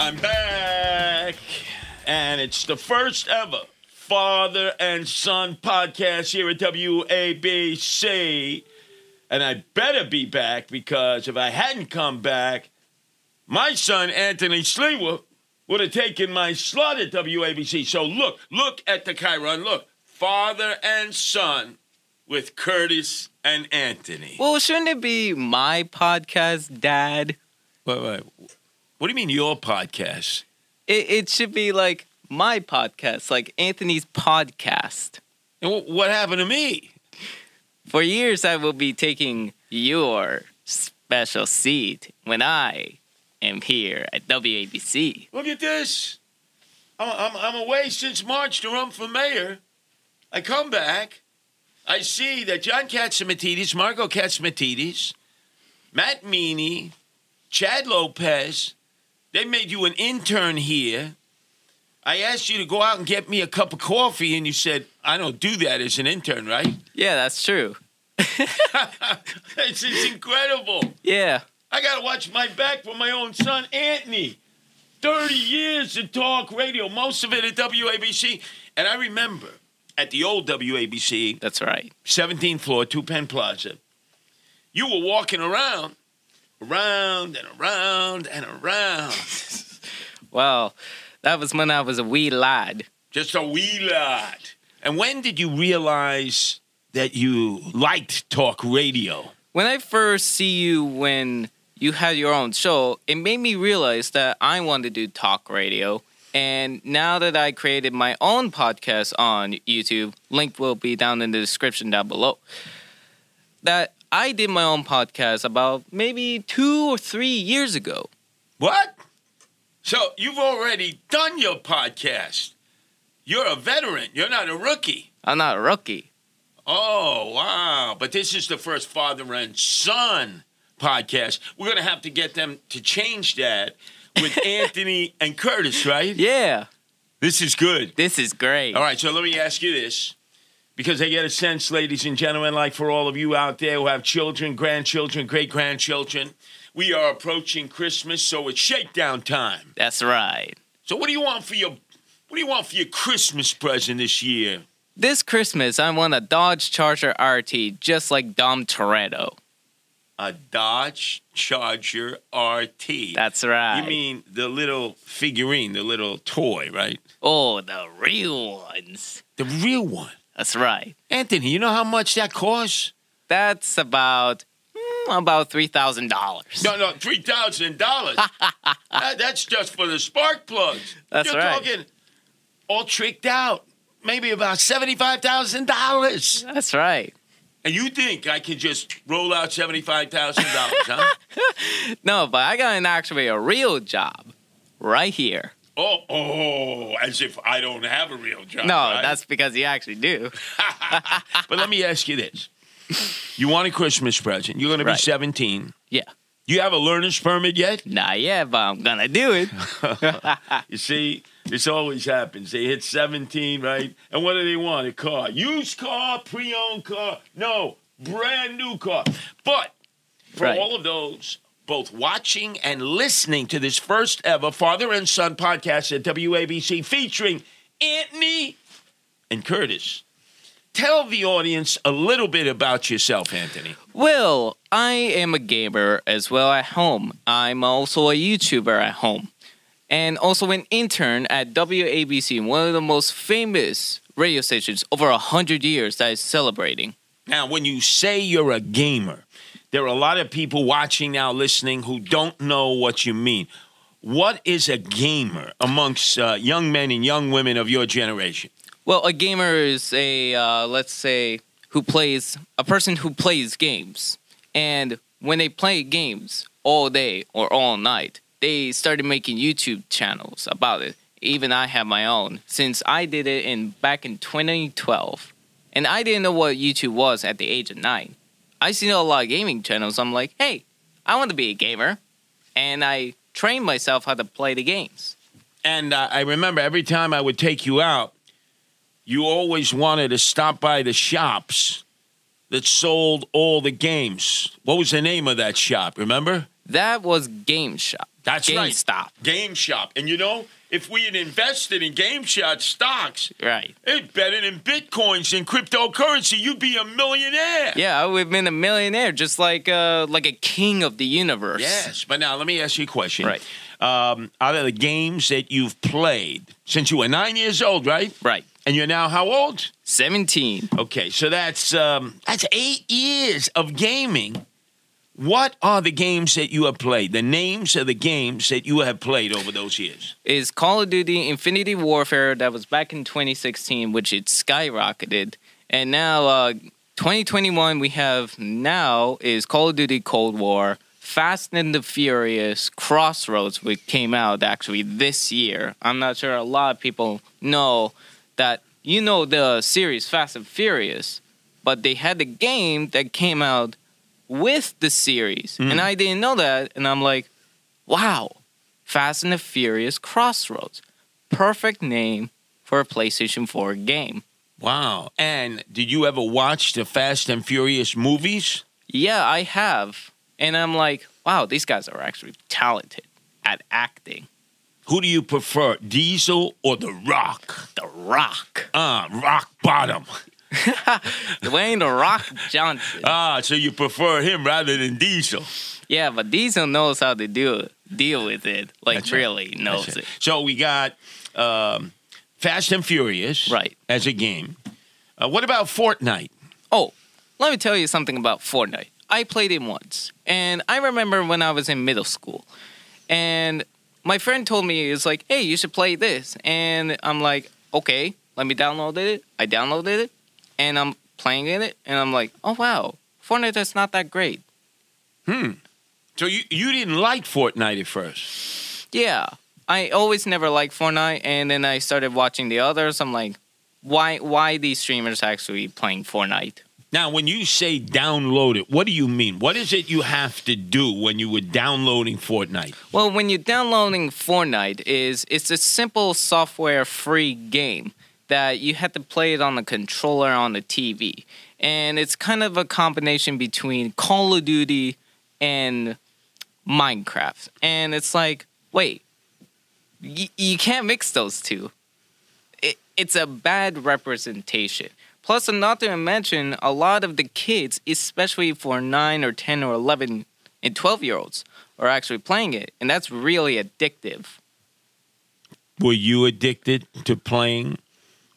I'm back, and it's the first ever father and son podcast here at WABC. And I better be back because if I hadn't come back, my son Anthony Sliwa would have taken my slot at WABC. So look, look at the Chiron. Look, father and son with Curtis and Anthony. Well, shouldn't it be my podcast, Dad? Wait, wait. What do you mean your podcast? It, it should be like my podcast, like Anthony's podcast. And wh- what happened to me? For years, I will be taking your special seat when I am here at WABC. Look at this. I'm, I'm, I'm away since March to run for mayor. I come back. I see that John Catsimatidis, Margo Catsimatidis, Matt Meany, Chad Lopez, they made you an intern here. I asked you to go out and get me a cup of coffee, and you said, I don't do that as an intern, right? Yeah, that's true. it's, is incredible. Yeah. I got to watch my back for my own son, Anthony. 30 years of talk radio, most of it at WABC. And I remember at the old WABC, That's right. 17th floor, Two Penn Plaza, you were walking around, around and around and around. Well, that was when I was a wee lad. Just a wee lad. And when did you realize that you liked talk radio? When I first see you when you had your own show, it made me realize that I wanted to do talk radio. And now that I created my own podcast on YouTube, link will be down in the description down below. That I did my own podcast about maybe two or three years ago. What? So you've already done your podcast. You're a veteran. You're not a rookie. I'm not a rookie. Oh, wow. But this is the first father and son podcast. We're going to have to get them to change that with Anthony and Curtis, right? Yeah, This is good. this is great. All right, so let me ask you this. Because I get a sense, ladies and gentlemen, like for all of you out there who have children, grandchildren, great grandchildren, we are approaching Christmas, so it's shakedown time. That's right. So what do you want for your what do you want for your Christmas present this year? This Christmas, I want a Dodge Charger RT just like Dom Toretto. A Dodge Charger RT. That's right. You mean the little figurine, the little toy, right? Oh, the real ones. The real one. That's right. Anthony, you know how much that costs? That's about mm, about three thousand dollars. No, no, three thousand dollars. That's just for the spark plugs. That's You're right. talking all tricked out. Maybe about seventy-five thousand dollars. That's right. And you think I can just roll out seventy-five thousand dollars, huh? No, but I got an actually a real job right here. Oh, oh, as if I don't have a real job. No, right? that's because you actually do. But let me ask you this: You want a Christmas present? You're going to be Right. seventeen. Yeah. You have a learner's permit yet? Not yet, but I'm gonna do it. You see, this always happens. They hit 17, right? And what do they want? A car. Used car, pre owned car. No, brand new car. But for Right. all of those, both watching and listening to this first ever father and son podcast at WABC featuring Anthony and Curtis, tell the audience a little bit about yourself, Anthony. Well, I am a gamer as well at home. I'm also a YouTuber at home. And also an intern at WABC, one of the most famous radio stations over a hundred years that is celebrating. Now, when you say you're a gamer, there are a lot of people watching now, listening, who don't know what you mean. What is a gamer amongst uh, young men and young women of your generation? Well, a gamer is a uh, let's say who plays a person who plays games, and when they play games all day or all night, they started making YouTube channels about it. Even I have my own since I did it in back in 2012, and I didn't know what YouTube was at the age of nine. I seen a lot of gaming channels. I'm like, hey, I want to be a gamer, and I trained myself how to play the games. And uh, I remember every time I would take you out, you always wanted to stop by the shops that sold all the games. What was the name of that shop? Remember? That was Game Shop. That's right. GameStop. Game Shop. And you know, if we had invested in Game Shop stocks, Right. it's better than bitcoins and cryptocurrency. You'd be a millionaire. Yeah, I would have been a millionaire, just like uh, like a king of the universe. Yes, but now let me ask you a question. Right. Um, out of the games that you've played since you were nine years old, right? Right. And you're now how old? 17. Okay, so that's um, that's eight years of gaming. What are the games that you have played? The names of the games that you have played over those years? Is Call of Duty Infinity Warfare that was back in 2016, which it skyrocketed. And now, uh, 2021, we have now is Call of Duty Cold War, Fast and the Furious, Crossroads, which came out actually this year. I'm not sure a lot of people know that you know the series Fast and Furious, but they had the game that came out with the series. And I didn't know that. And I'm like, wow, Fast and the Furious Crossroads. Perfect name for a PlayStation 4 game. Wow. And did you ever watch the Fast and Furious movies? Yeah, I have. And I'm like, wow, these guys are actually talented at acting. Who do you prefer, Diesel or The Rock? The Rock. Ah, Rock Bottom. Dwayne The Rock Johnson. Ah, so you prefer him rather than Diesel. Yeah, but Diesel knows how to do deal with it. Like, That's right. really knows That's it. So we got um, Fast and Furious Right. as a game. Uh, what about Fortnite? Oh, let me tell you something about Fortnite. I played it once, and I remember when I was in middle school, and my friend told me it's like, "Hey, you should play this," and I'm like, "Okay, let me download it." I downloaded it, and I'm playing in it, and I'm like, "Oh wow, Fortnite is not that great." Hmm. So you, you didn't like Fortnite at first. Yeah, I always never liked Fortnite, and then I started watching the others. I'm like, why? Why these streamers actually playing Fortnite? Now, when you say download it, what do you mean? What is it you have to do when you were downloading Fortnite? Well, when you're downloading Fortnite, is it's a simple software free game that you had to play it on the controller on the TV, and it's kind of a combination between Call of Duty and Minecraft, and it's like, wait, y- you can't mix those two. It, it's a bad representation. Plus, not to mention, a lot of the kids, especially for 9 or 10 or 11 and 12 year olds, are actually playing it. And that's really addictive. Were you addicted to playing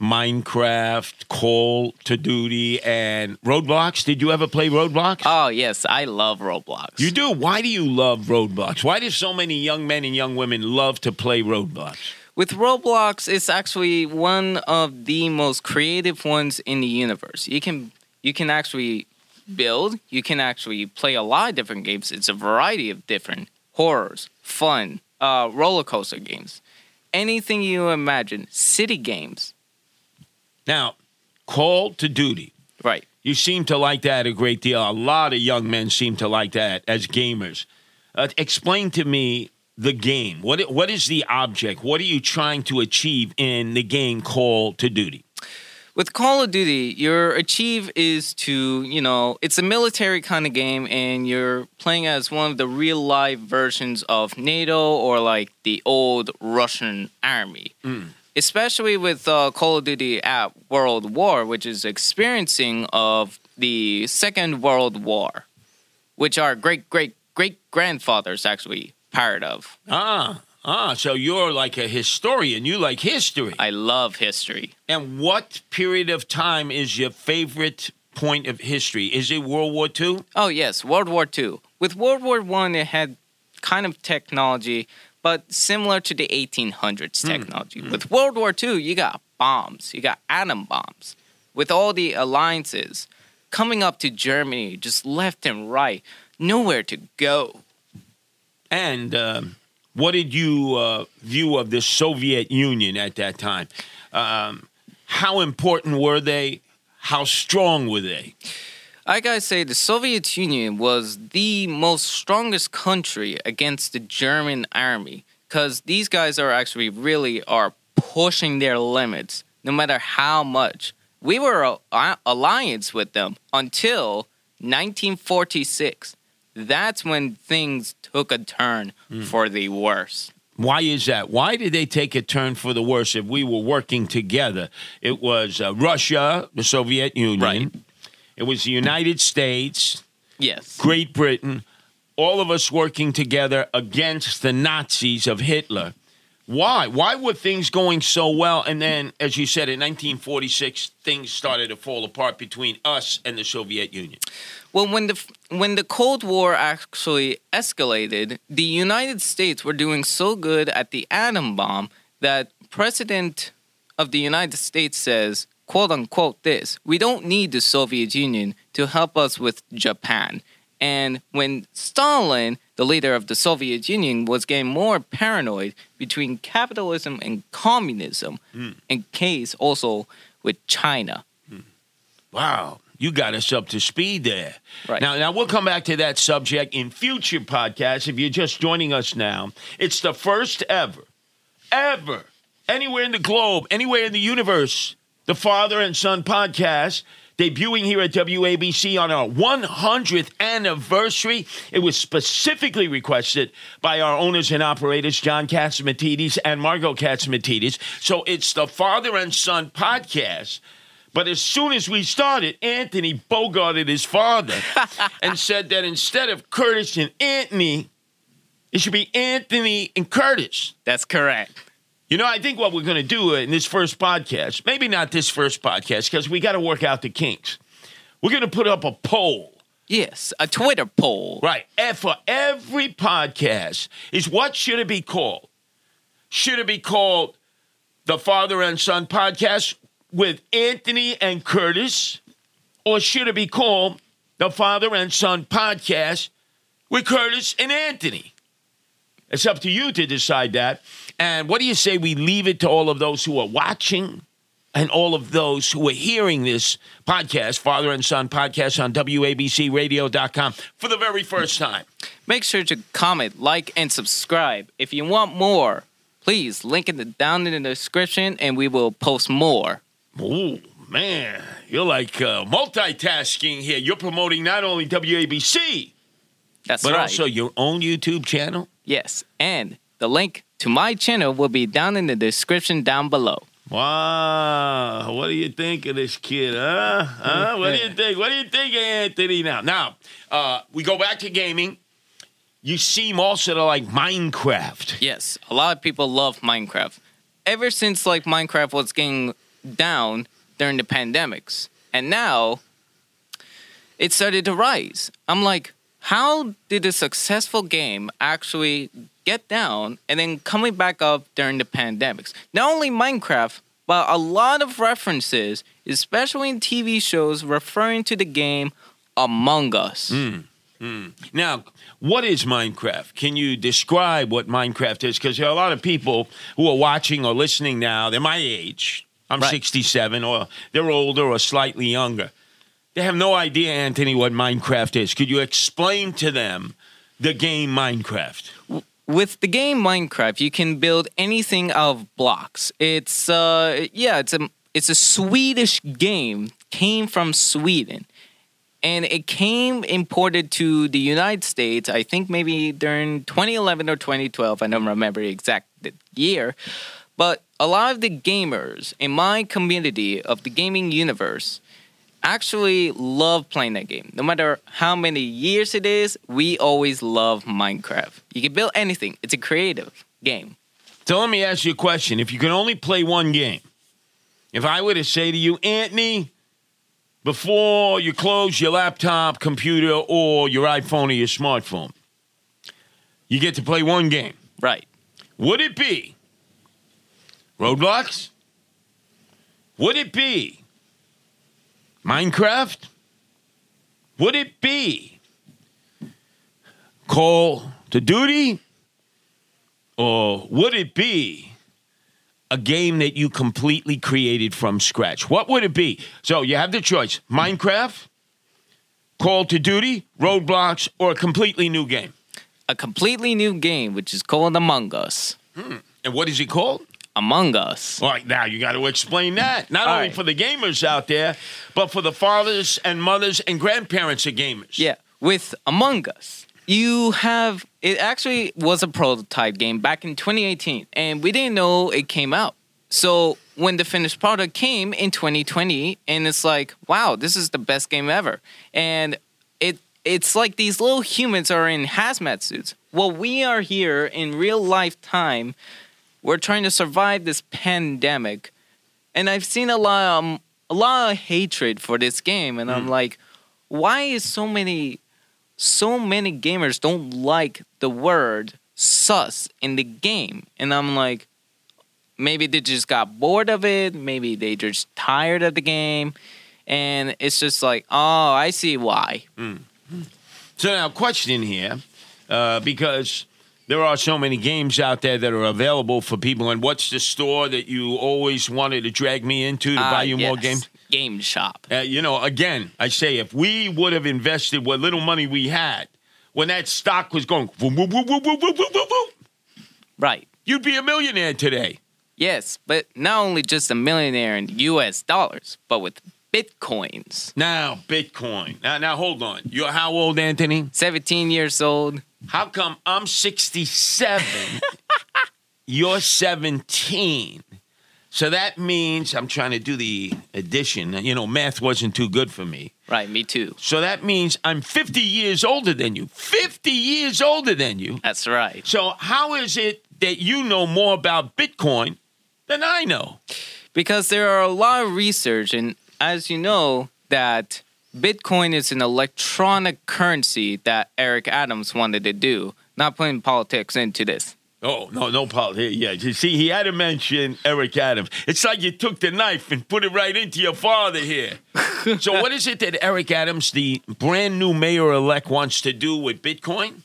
Minecraft, Call to Duty, and Roadblocks? Did you ever play Roadblocks? Oh, yes, I love Roblox. you do. Why do you love Roadblocks? Why do so many young men and young women love to play Roadblocks? With Roblox, it's actually one of the most creative ones in the universe. You can you can actually build, you can actually play a lot of different games. It's a variety of different horrors, fun, uh, roller coaster games, anything you imagine. City games, Now, Call to Duty. right? You seem to like that a great deal. A lot of young men seem to like that as gamers. Uh, explain to me the game. What what is the object? What are you trying to achieve in the game Call to Duty? with Call of Duty, your achieve is to, you know, it's a military kind of game and you're playing as one of the real life versions of NATO or like the old Russian army. Especially with uh, Call of Duty at World War, which is experiencing of the Second World War, which our great great great grandfathers actually part of. Ah, ah. So you're like a historian. You like history. I love history. and what period of time is your favorite point of history? Is it World War II? Oh yes, World War II. With World War One, it had kind of technology, but similar to the 1800s technology. With World War II, you got bombs, you got atom bombs. With all the alliances, coming up to Germany just left and right, nowhere to go. And um, what did you uh, view of the Soviet Union at that time? Um, how important were they? How strong were they? I gotta say, the Soviet Union was the most strongest country against the German army because these guys are actually really are pushing their limits, no matter how much. We were a, a alliance with them until 1946. That's when things took a turn for the worse. Why is that? Why did they take a turn for the worse if we were working together? It was uh, Russia, the Soviet Union. Right. It was the United States, Yes. Great Britain, all of us working together against the Nazis of Hitler. Why? Why were things going so well? And then, as you said, in 1946, things started to fall apart between us and the Soviet Union. Well, when the when the Cold War actually escalated, the United States were doing so good at the atom bomb that President of the United States says, "quote unquote," this: "We don't need the Soviet Union to help us with Japan." And when Stalin, the leader of the Soviet Union, was getting more paranoid between capitalism and communism, hmm. in case also with China. Hmm. Wow, you got us up to speed there. Right. Now, now we'll come back to that subject in future podcasts. If you're just joining us now, it's the first ever, ever, anywhere in the globe, anywhere in the universe, the Father and Son podcast. Debuting here at WABC on our 100th anniversary. It was specifically requested by our owners and operators, John Catsimatidis and Margo Catsimatidis. So it's the Father and Son podcast. But as soon as we started, Anthony bogarted his father and said that instead of Curtis and Anthony, it should be Anthony and Curtis. That's correct. You know, I think what we're going to do in this first podcast, maybe not this first podcast, because we got to work out the kinks. We're going to put up a poll. Yes, a Twitter poll. Right. And for every podcast is what should it be called? Should it be called the Father and Son podcast with Anthony and Curtis? Or should it be called the Father and Son podcast with Curtis and Anthony? It's up to you to decide that. And what do you say we leave it to all of those who are watching and all of those who are hearing this podcast, Father and Son podcast on WABCRadio.com for the very first time? Make sure to comment, like, and subscribe. If you want more, please link it down in the description and we will post more. Oh, man. You're like uh, multitasking here. You're promoting not only WABC, That's but right. also your own YouTube channel. yes, and the link to my channel will be down in the description down below. Wow. What do you think of this kid, huh? Huh? What do you think? What do you think of Anthony now? Now, uh, we go back to gaming. You seem also to like Minecraft. Yes, a lot of people love Minecraft. Ever since like Minecraft was getting down during the pandemics, and now it started to rise. I'm like, how did a successful game actually get down and then coming back up during the pandemics? Not only Minecraft, but a lot of references, especially in TV shows, referring to the game Among Us. Hmm, hmm. Now, what is Minecraft? Can you describe what Minecraft is? Because there are a lot of people who are watching or listening now. They're my age. I'm Right. 67, or they're older or slightly younger. They have no idea, Anthony, what Minecraft is. Could you explain to them the game Minecraft? With the game Minecraft, you can build anything out of blocks. It's uh yeah, it's a it's a Swedish game. Came from Sweden. And it came imported to the United States, I think maybe during 2011 or 2012. I don't remember the exact year. But a lot of the gamers in my community of the gaming universe actually love playing that game. No matter how many years it is, we always love Minecraft. You can build anything. It's a creative game. So let me ask you a question. If you can only play one game, if I were to say to you, Anthony, before you close your laptop, computer, or your iPhone or your smartphone, you get to play one game. Right. Would it be Roadblocks? Would it be Minecraft? Would it be Call to Duty or would it be a game that you completely created from scratch? What would it be? So you have the choice Minecraft, Call to Duty, Roadblocks, or a completely new game. A completely new game, which is called Among Us. Hmm. And what is it called? Among Us. All right, now you got to explain that. Not All only right. for the gamers out there, but for the fathers and mothers and grandparents of gamers. Yeah, with Among Us, you have it actually was a prototype game back in 2018, and we didn't know it came out. So when the finished product came in 2020, and it's like, wow, this is the best game ever, and it it's like these little humans are in hazmat suits. Well, we are here in real life time. We're trying to survive this pandemic, and I've seen a lot um, a lot of hatred for this game, and I'm like, why is so many so many gamers don't like the word sus in the game? And i'm like maybe they just got bored of it. Maybe they just tired of the game. And it's just like oh i see why. So now, question here, uh, because there are so many games out there that are available for people. And what's the store that you always wanted to drag me into to uh, buy you yes. more games? Game Shop. Uh, you know, again, I say if we would have invested what little money we had when that stock was going, woo, woo, woo, right, you'd be a millionaire today. Yes, but not only just a millionaire in U.S. dollars, but with bitcoins Now, Bitcoin. Now, now, hold on. You're how old, Anthony? 17 years old How come I'm 67? you're 17. So that means I'm trying to do the addition. You know, math wasn't too good for me. right me too So that means I'm 50 years older than you. 50 years older than you. that's right So how is it that you know more about Bitcoin than I know? because there are a lot of research and as you know that bitcoin is an electronic currency that eric adams wanted to do not putting politics into this Oh, no, no politics. Yeah, you see, he had to mention Eric Adams. It's like you took the knife and put it right into your father here. so, what is it that Eric Adams, the brand new mayor elect, wants to do with Bitcoin?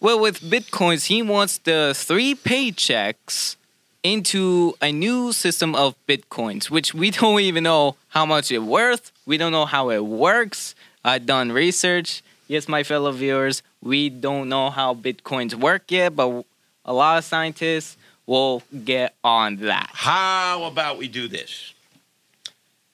well with bitcoins he wants the three paychecks into a new system of bitcoins which we don't even know how much it's worth. We don't know how it works. I've done research. Yes my fellow viewers we don't know how bitcoins work yet but a lot of scientists will get on that. How about we do this?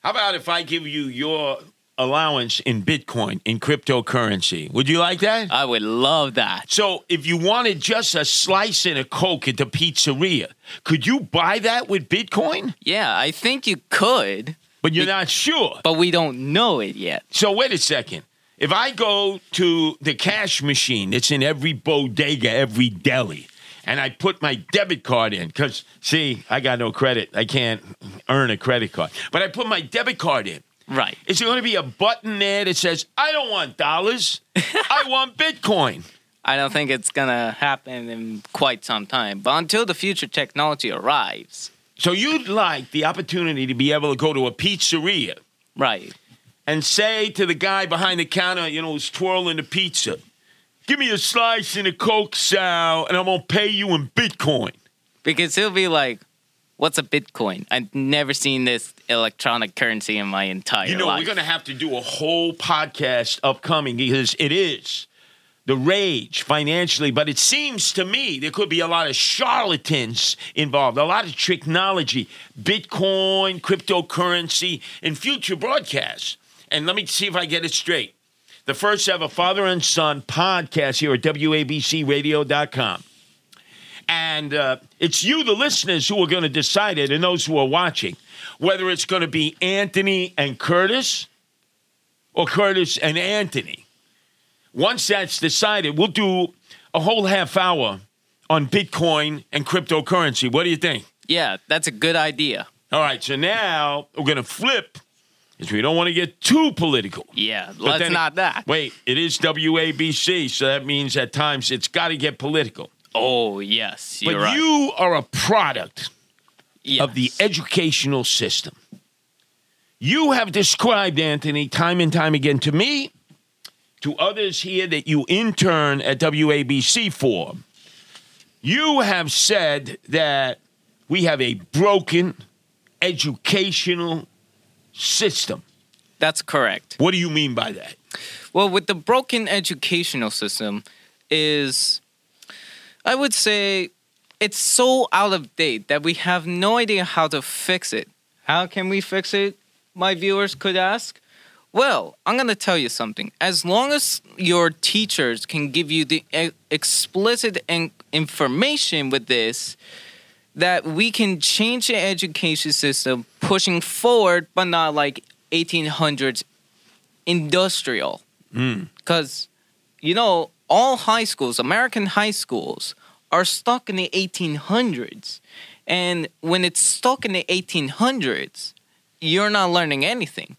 How about if I give you your allowance in Bitcoin, in cryptocurrency? Would you like that? i would love that So, if you wanted just a slice and a Coke at the pizzeria, could you buy that with Bitcoin? yeah i think you could But you're not sure. but we don't know it yet So wait a second. If I go to the cash machine that's in every bodega, every deli, and I put my debit card in, because see, I got no credit. I can't earn a credit card. But I put my debit card in. Right Is there going to be a button there that says, I don't want dollars, I want Bitcoin? I don't think it's gonna happen in quite some time. But until the future technology arrives, So you'd like the opportunity to be able to go to a pizzeria right? and say to the guy behind the counter, you know, who's twirling the pizza, give me a slice and a Coke, Sal, and I'm going to pay you in Bitcoin. Because he'll be like, "What's a Bitcoin? I've never seen this electronic currency in my entire You know, life." we're going to have to do a whole podcast upcoming because it is the rage financially, but it seems to me there could be a lot of charlatans involved, a lot of technology, Bitcoin, cryptocurrency, in future broadcasts. And let me see if I get it straight. The first ever father and son podcast here at WABCRadio.com. And uh, it's you, the listeners, who are going to decide it, and those who are watching, whether it's going to be Anthony and Curtis or Curtis and Anthony. Once that's decided, we'll do a whole half hour on Bitcoin and cryptocurrency. What do you think? yeah, that's a good idea. All right, so now we're going to flip because we don't want to get too political. Yeah, But let's then- not that. Wait, it is WABC, so that means at times it's got to get political. Oh yes, but right. you are a product yes. of the educational system. You have described, Anthony, time and time again to me to others here that you intern at WABC for, you have said that we have a broken educational system. That's correct. What do you mean by that? Well, with the broken educational system, is I would say it's so out of date that we have no idea how to fix it. How can we fix it? My viewers could ask. Well, I'm going to tell you something. As long as your teachers can give you the e- explicit in- information with this, that we can change the education system pushing forward, but not like 1800s industrial. Hmm. Because, you know, all high schools, American high schools, are stuck in the 1800s. And when it's stuck in the 1800s, you're not learning anything.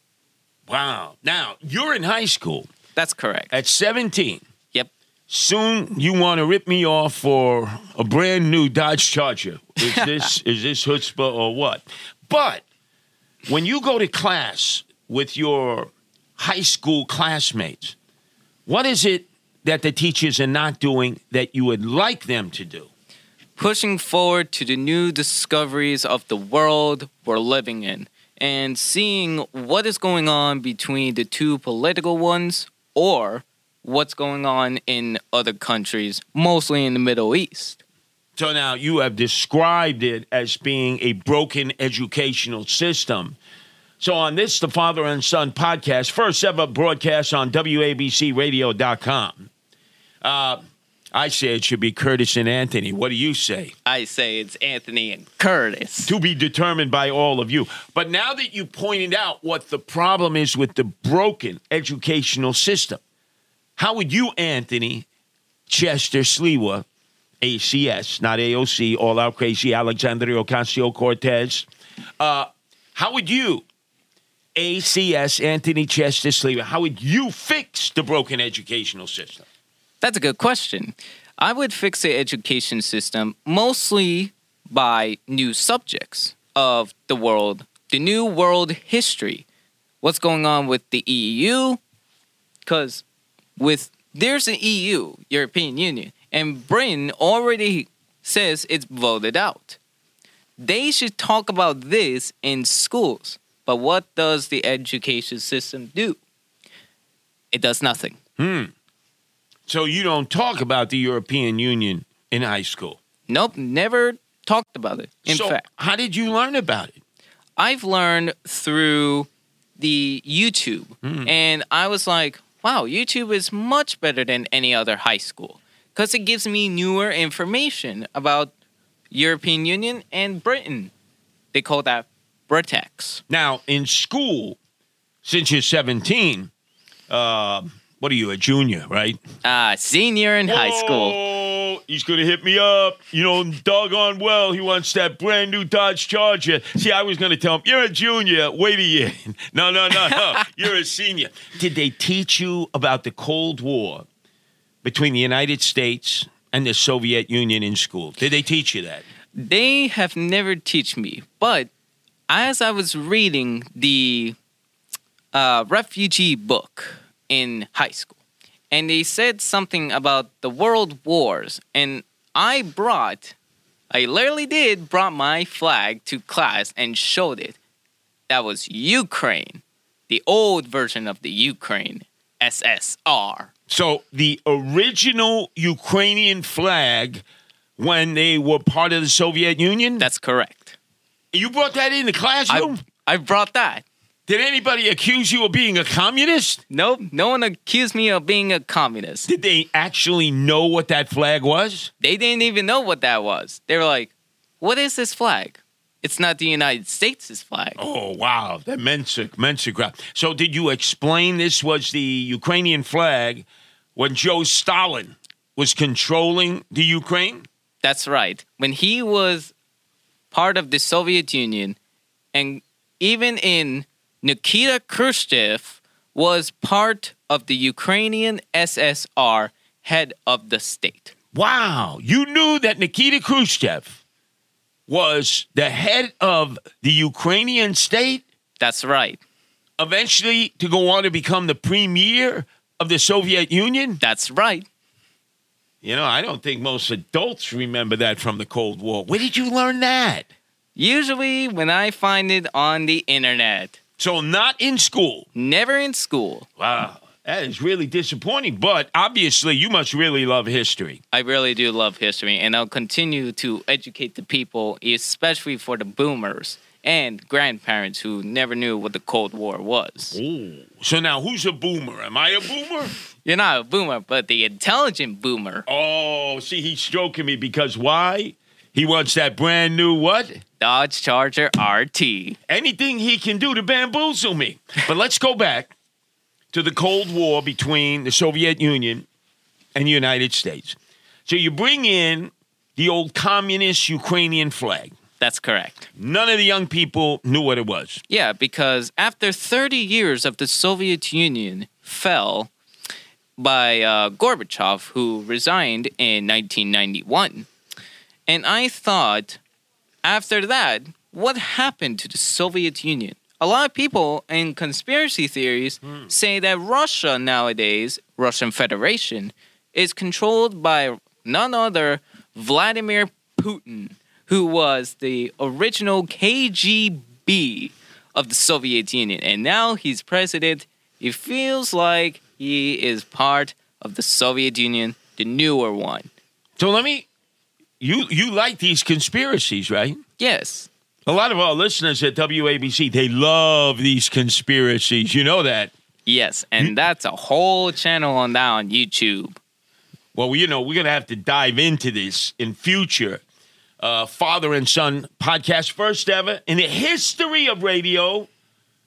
Wow. Now, you're in high school That's correct. at 17. Yep. Soon you want to rip me off for a brand new Dodge Charger. Is this is this chutzpah or what? But when you go to class with your high school classmates, what is it that the teachers are not doing that you would like them to do? pushing forward to the new discoveries of the world we're living in and seeing what is going on between the two political ones or what's going on in other countries, mostly in the Middle East. So now you have described it as being a broken educational system. So on this, the Father and Son podcast, first ever broadcast on WABCRadio.com. Uh, I say it should be Curtis and Anthony. What do you say? I say it's Anthony and Curtis. To be determined by all of you. But now that you pointed out what the problem is with the broken educational system, how would you, Anthony Chester Sliwa, ACS, not AOC, all out crazy, Alexandria Ocasio Cortez, uh, how would you, ACS, Anthony Chester Sliwa, how would you fix the broken educational system? That's a good question. I would fix the education system mostly by new subjects of the world, the new world history. What's going on with the EU? Because with there's an EU, European Union, and Britain already says it's voted out. They should talk about this in schools. But what does the education system do? It does nothing. Hmm. So you don't talk about the European Union in high school. Nope, never talked about it. In so fact, how did you learn about it? I've learned through the YouTube, Hmm. and I was like, wow, YouTube is much better than any other high school because it gives me newer information about European Union and Britain. They call that Britex. Now, in school, since you're 17, uh, what are you, a junior, right? Ah, senior in high school. Oh, he's going to hit me up. You know, doggone well, he wants that brand new Dodge Charger. See, I was going to tell him, you're a junior. Wait a year. No, no, no, no. you're a senior. Did they teach you about the Cold War between the United States and the Soviet Union in school? Did they teach you that? They have never teach me, but as I was reading the uh, refugee book in high school, and they said something about the world wars, and I brought, I literally did brought my flag to class and showed it. That was Ukraine, the old version of the Ukraine, SSR. So the original Ukrainian flag when they were part of the Soviet Union? That's correct. you brought that in the classroom? I, I brought that. Did anybody accuse you of being a communist? Nope, no one accused me of being a communist. Did they actually know what that flag was? They didn't even know what that was. They were like, "What is this flag? It's not the United States' flag." Oh wow, that Mensa. So did you explain this was the Ukrainian flag when Joe Stalin was controlling the Ukraine? That's right. When he was part of the Soviet Union, and even in Nikita Khrushchev was part of the Ukrainian SSR, head of the state. Wow, you knew that Nikita Khrushchev was the head of the Ukrainian state, That's right. eventually to go on to become the premier of the Soviet Union? That's right. You know, I don't think most adults remember that from the Cold War. Where did you learn that? Usually when I find it on the internet, So, not in school. never in school. Wow. That is really disappointing. But obviously, you must really love history. I really do love history, and I'll continue to educate the people, especially for the boomers and grandparents who never knew what the Cold War was. Ooh. So, now who's a boomer? Am I a boomer? You're not a boomer, but the intelligent boomer. Oh, see, he's stroking me because why? He wants that brand new what? Dodge Charger RT. anything he can do to bamboozle me. But let's go back to the Cold War between the Soviet Union and the United States. So you bring in the old communist Ukrainian flag. That's correct. None of the young people knew what it was. Yeah, because after 30 years of the Soviet Union fell by uh, Gorbachev, who resigned in 1991, and I thought, after that, what happened to the Soviet Union? A lot of people in conspiracy theories hmm. say that Russia nowadays, Russian Federation, is controlled by none other Vladimir Putin, who was the original KGB of the Soviet Union, and now he's president. It feels like he is part of the Soviet Union, the newer one. So let me you you like these conspiracies, right? Yes, A lot of our listeners at WABC, they love these conspiracies. You know that. yes, and that's a whole channel on that on YouTube. Well, you know, we're going to have to dive into this in future. Uh, father and son podcast, first ever in the history of radio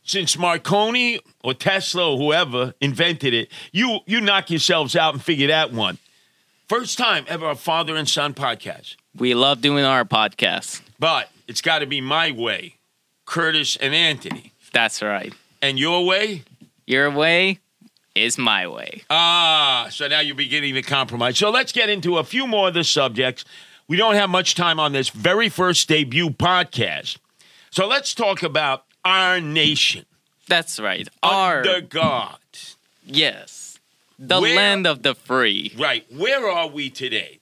since Marconi or Tesla or whoever invented it. You you knock yourselves out and figure that one. First time ever a father and son podcast. We love doing our podcast. But it's got to be my way, Curtis and Anthony. That's right. And your way? Your way is my way. Ah, so now you're beginning to compromise. So let's get into a few more of the subjects. We don't have much time on this very first debut podcast. So let's talk about our nation That's right. Our under God. yes, the Where- land of the free. Right. Where are we today?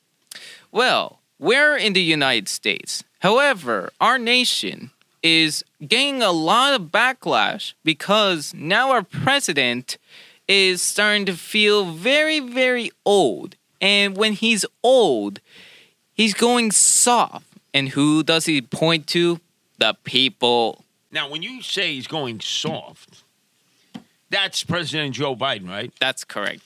Well, we're in the United States. However, our nation is getting a lot of backlash because now our president is starting to feel very, very old. And when he's old, he's going soft. And who does he point to? The people. Now, when you say he's going soft, that's President Joe Biden, right? That's correct.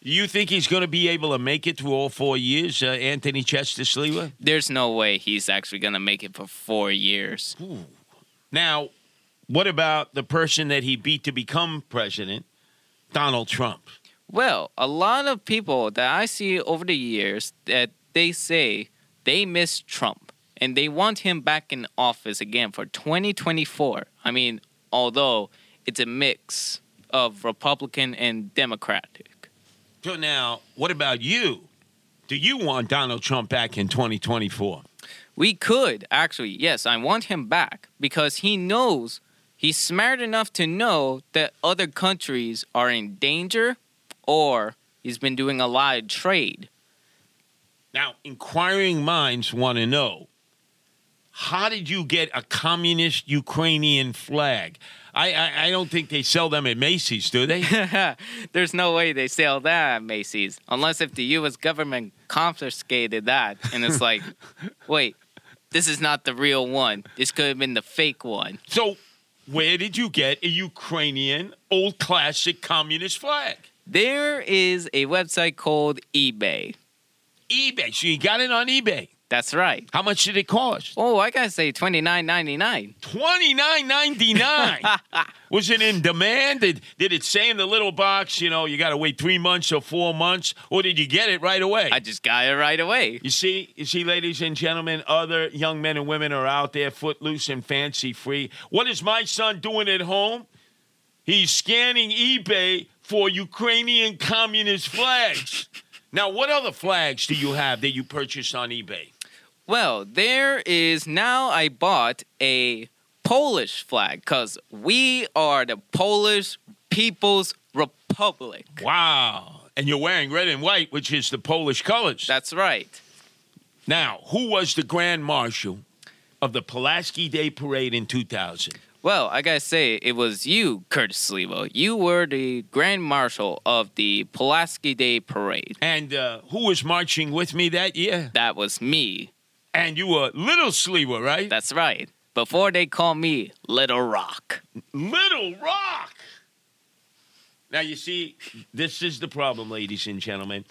You think he's going to be able to make it through all four years, uh, Anthony Chester Sliwa? There's no way he's actually going to make it for four years. Now, what about the person that he beat to become president, Donald Trump? Well, a lot of people that I see over the years that they say they miss Trump and they want him back in office again for 2024. I mean, although it's a mix of Republican and Democratic. So now, what about you? Do you want Donald Trump back in 2024? We could actually, yes, I want him back because he knows he's smart enough to know that other countries are in danger or he's been doing a lot of trade. Now, inquiring minds want to know how did you get a communist Ukrainian flag? I, I, I don't think they sell them at Macy's, do they? There's no way they sell that at Macy's unless if the U.S. government confiscated that and it's like, wait, this is not the real one. This could have been the fake one. so, where did you get a Ukrainian old classic communist flag? There is a website called eBay. eBay. So you got it on eBay. That's right. How much did it cost? Oh, I gotta say twenty nine ninety nine. Twenty nine ninety nine. Was it in demand? Did did it say in the little box? You know, you got to wait three months or four months, or did you get it right away? I just got it right away. you see, you see, ladies and gentlemen, other young men and women are out there, footloose and fancy free. What is my son doing at home? He's scanning eBay for Ukrainian communist flags. Now, what other flags do you have that you purchased on eBay? Well, there is now I bought a Polish flag because we are the Polish People's Republic. Wow. And you're wearing red and white, which is the Polish colors. That's right. now, who was the Grand Marshal of the Pulaski Day Parade in 2000? Well, I gotta say, it was you, Curtis Sliwa. You were the Grand Marshal of the Pulaski Day Parade. And uh, who was marching with me that year? That was me. And you were Little Sliwa, right? That's right. Before they call me Little Rock. Little Rock. Now you see, this is the problem, ladies and gentlemen.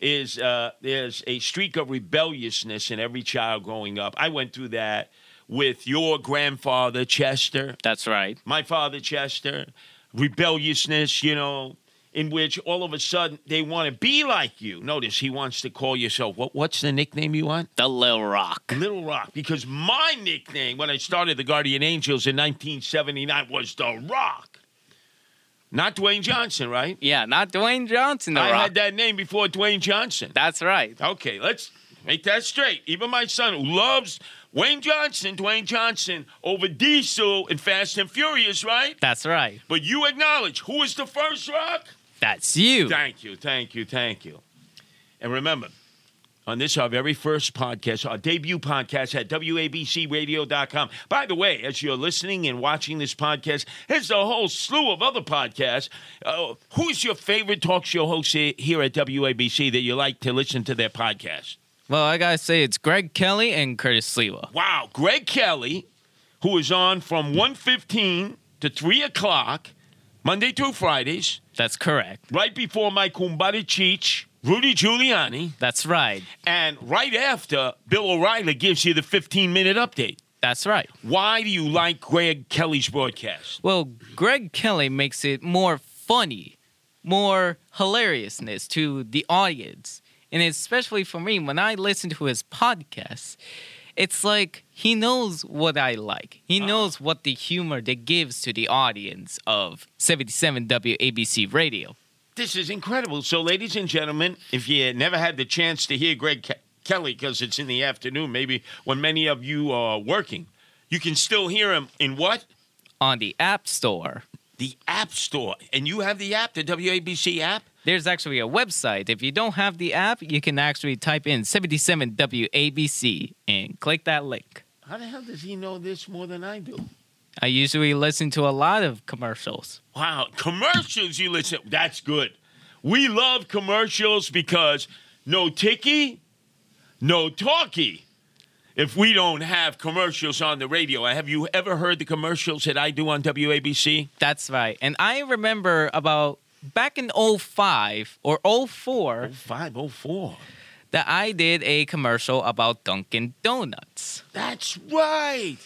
Is uh, there's a streak of rebelliousness in every child growing up. I went through that with your grandfather Chester, That's right. my father Chester. Rebelliousness, you know, in which all of a sudden they want to be like you. Notice he wants to call yourself what? What's the nickname you want? The Little Rock. Little Rock, because my nickname when I started the Guardian Angels in 1979 was The Rock. Not Dwayne Johnson, right? Yeah, not Dwayne Johnson, The I Rock. had that name before Dwayne Johnson. That's right. Okay, let's make that straight. Even my son, who loves Wayne Johnson, Dwayne Johnson, over Diesel in Fast and Furious, right? That's right. But you acknowledge who is the first Rock? That's you. Thank you, thank you, thank you. And remember, on this, our very first podcast, our debut podcast at WABCRadio.com. By the way, as you're listening and watching this podcast, there's a whole slew of other podcasts. Uh, who's your favorite talk show host here at WABC that you like to listen to their podcast? Well, I gotta say, it's Greg Kelly and Curtis Sliwa. Wow, Greg Kelly, who is on from 1.15 to 3 o'clock, Monday through Fridays, That's correct. right before my Kumbari Cheech, Rudy Giuliani. That's right. And right after, Bill O'Reilly gives you the 15 minute update. That's right. Why do you like Greg Kelly's broadcast? Well, Greg Kelly makes it more funny, more hilariousness to the audience. And especially for me, when I listen to his podcast, it's like he knows what I like. He uh-huh. knows what the humor that gives to the audience of 77 WABC Radio. This is incredible. So, ladies and gentlemen, if you never had the chance to hear Greg Ke- Kelly, because it's in the afternoon, maybe when many of you are working, you can still hear him in what? On the App Store, The App Store. And you have the app, the WABC app? There's actually a website. If you don't have the app, you can actually type in 77 WABC and click that link. How the hell does he know this more than I do? I usually listen to a lot of commercials. Wow, commercials you listen. That's good. We love commercials because no ticky, no talkie. If we don't have commercials on the radio, have you ever heard the commercials that I do on WABC? That's right. And I remember about back in 05 or 04 504. that I did a commercial about Dunkin' Donuts. That's right.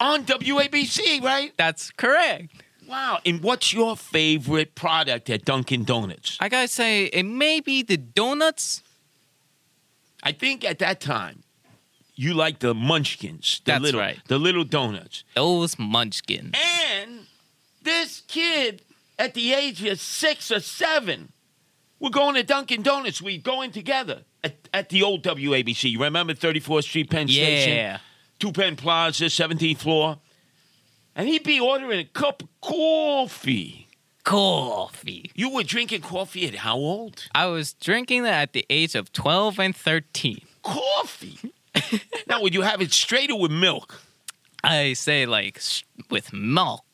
On WABC, right? That's correct. Wow. And what's your favorite product at Dunkin' Donuts? I gotta say, it may be the donuts. I think at that time, you like the munchkins, the That's little, right. the little donuts. Those munchkins. And this kid at the age of six or seven, we're going to Dunkin' Donuts. We going together at, at the old WABC. You remember 34th Street Penn Station? Yeah. Two Penn Plaza, 17th floor. And he'd be ordering a cup of coffee. Coffee. You were drinking coffee at how old? I was drinking that at the age of 12 and 13. Coffee. now, would you have it straight or with milk? I say, like, with milk.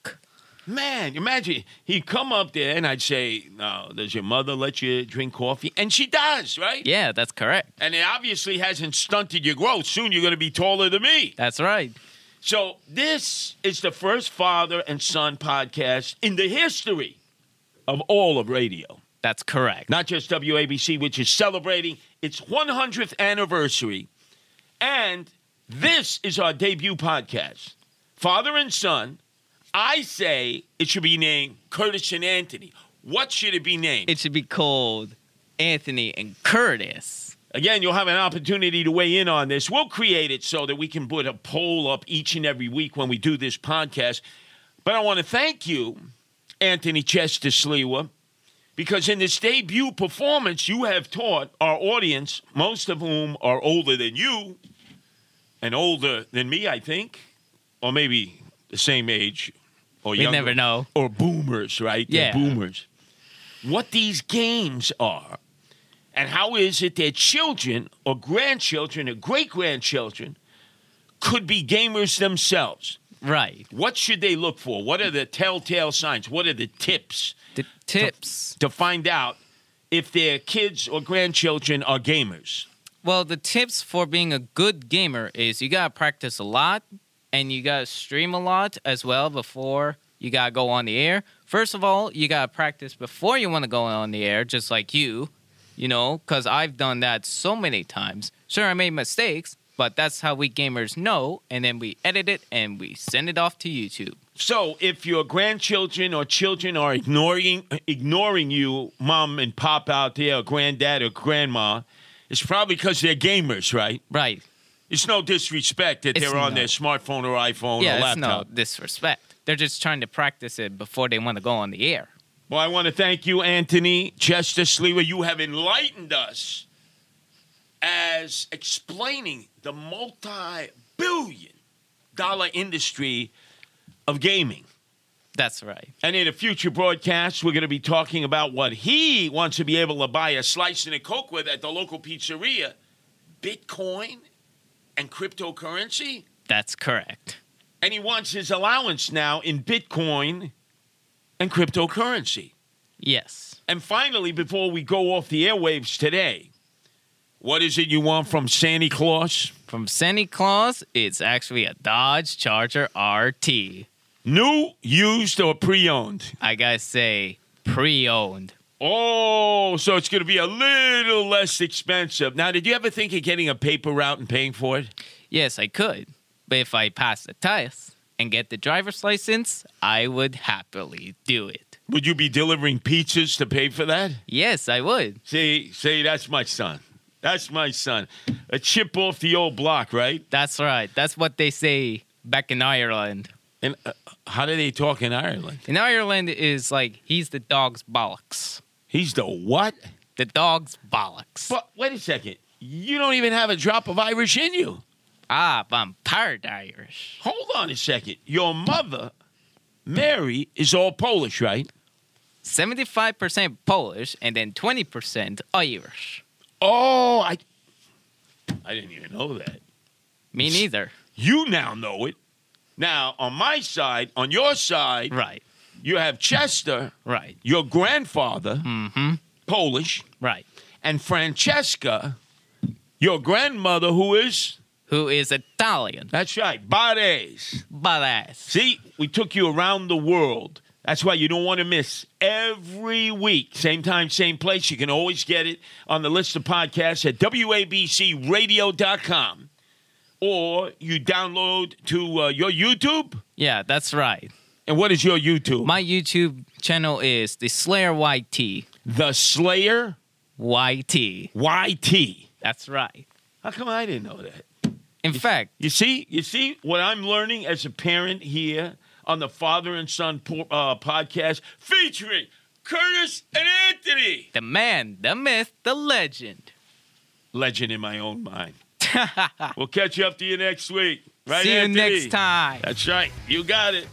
Man, imagine he'd come up there and I'd say, "No, does your mother let you drink coffee?" And she does, right? Yeah, that's correct. And it obviously hasn't stunted your growth. Soon you're going to be taller than me. That's right. So this is the first father and son podcast in the history of all of radio, That's correct. not just WABC, which is celebrating its 100th anniversary. And this is our debut podcast, father and son. I say it should be named Curtis and Anthony. What should it be named? It should be called Anthony and Curtis. Again, you'll have an opportunity to weigh in on this. We'll create it so that we can put a poll up each and every week when we do this podcast. But I want to thank you, Anthony Chester Sliwa, because in this debut performance, you have taught our audience, most of whom are older than you and older than me, I think, or maybe the same age or younger. never know. Or boomers, right? They're Yeah. boomers. what these games are and how is it their children or grandchildren or great grandchildren could be gamers themselves. Right. What should they look for? What are the telltale signs? What are the tips The tips. to find out if their kids or grandchildren are gamers? Well, the tips for being a good gamer is you gotta practice a lot and you gotta stream a lot as well before you gotta go on the air. First of all, you gotta practice before you wanna go on the air, just like you, you know, because I've done that so many times. Sure, I made mistakes, but that's how we gamers know, and then we edit it and we send it off to YouTube. So, if your grandchildren or children are ignoring ignoring you, mom and pop out there, or granddad or grandma, it's probably because they're gamers, right? Right. It's no disrespect that It's they're on not. their smartphone or iPhone yeah, or it's no laptop. disrespect. They're just trying to practice it before they want to go on the air. Well, I want to thank you, Anthony Chester Sliwa. You have enlightened us as explaining the multi-billion dollar industry of gaming. That's right. And in a future broadcast, we're going to be talking about what he wants to be able to buy a slice and a Coke with at the local pizzeria Bitcoin and cryptocurrency. That's correct. And he wants his allowance now in Bitcoin and cryptocurrency. Yes. And finally, before we go off the airwaves today, what is it you want from Santa Claus? From Santa Claus, it's actually a Dodge Charger RT. New, used, or pre owned? I gotta say, pre-owned. Oh, so it's going to be a little less expensive. Now, did you ever think of getting a paper route and paying for it? Yes, I could, but if I pass the test and get the driver's license, I would happily do it. Would you be delivering pizzas to pay for that? Yes, I would. See, see, that's my son. That's my son. A chip off the old block, right? That's right. That's what they say back in Ireland. And uh, how do they talk in Ireland? In Ireland is like he's the dog's bollocks. He's the what? The dog's bollocks. But wait a second. You don't even have a drop of Irish in you. Ah, but I'm part Irish. Hold on a second. Your mother, Mary, is all Polish, right? 75% Polish and then 20% Irish. Oh, I I didn't even know that. Me neither. You now know it. Now, on my side, on your side, Right. You have Chester, Right. your grandfather, Mm-hmm. Polish, Right. and Francesca, your grandmother, who is Who is Italian. that's right, Barres. Badass. See, we took you around the world. That's why you don't want to miss every week. Same time, same place. You can always get it on the list of podcasts at WABCRadio.com. Or you download to uh, your YouTube. Yeah, that's right. And what is your YouTube? My YouTube channel is the Slayer YT. the Slayer YT. YT. That's right. How come I didn't know that? In fact, You see, you see what I'm learning as a parent here on the Father and Son po- uh, podcast featuring Curtis and Anthony. the man, the myth, the legend. Legend in my own mind. we'll catch you up to you next week. Right, See you Anthony? next time. That's right. You got it.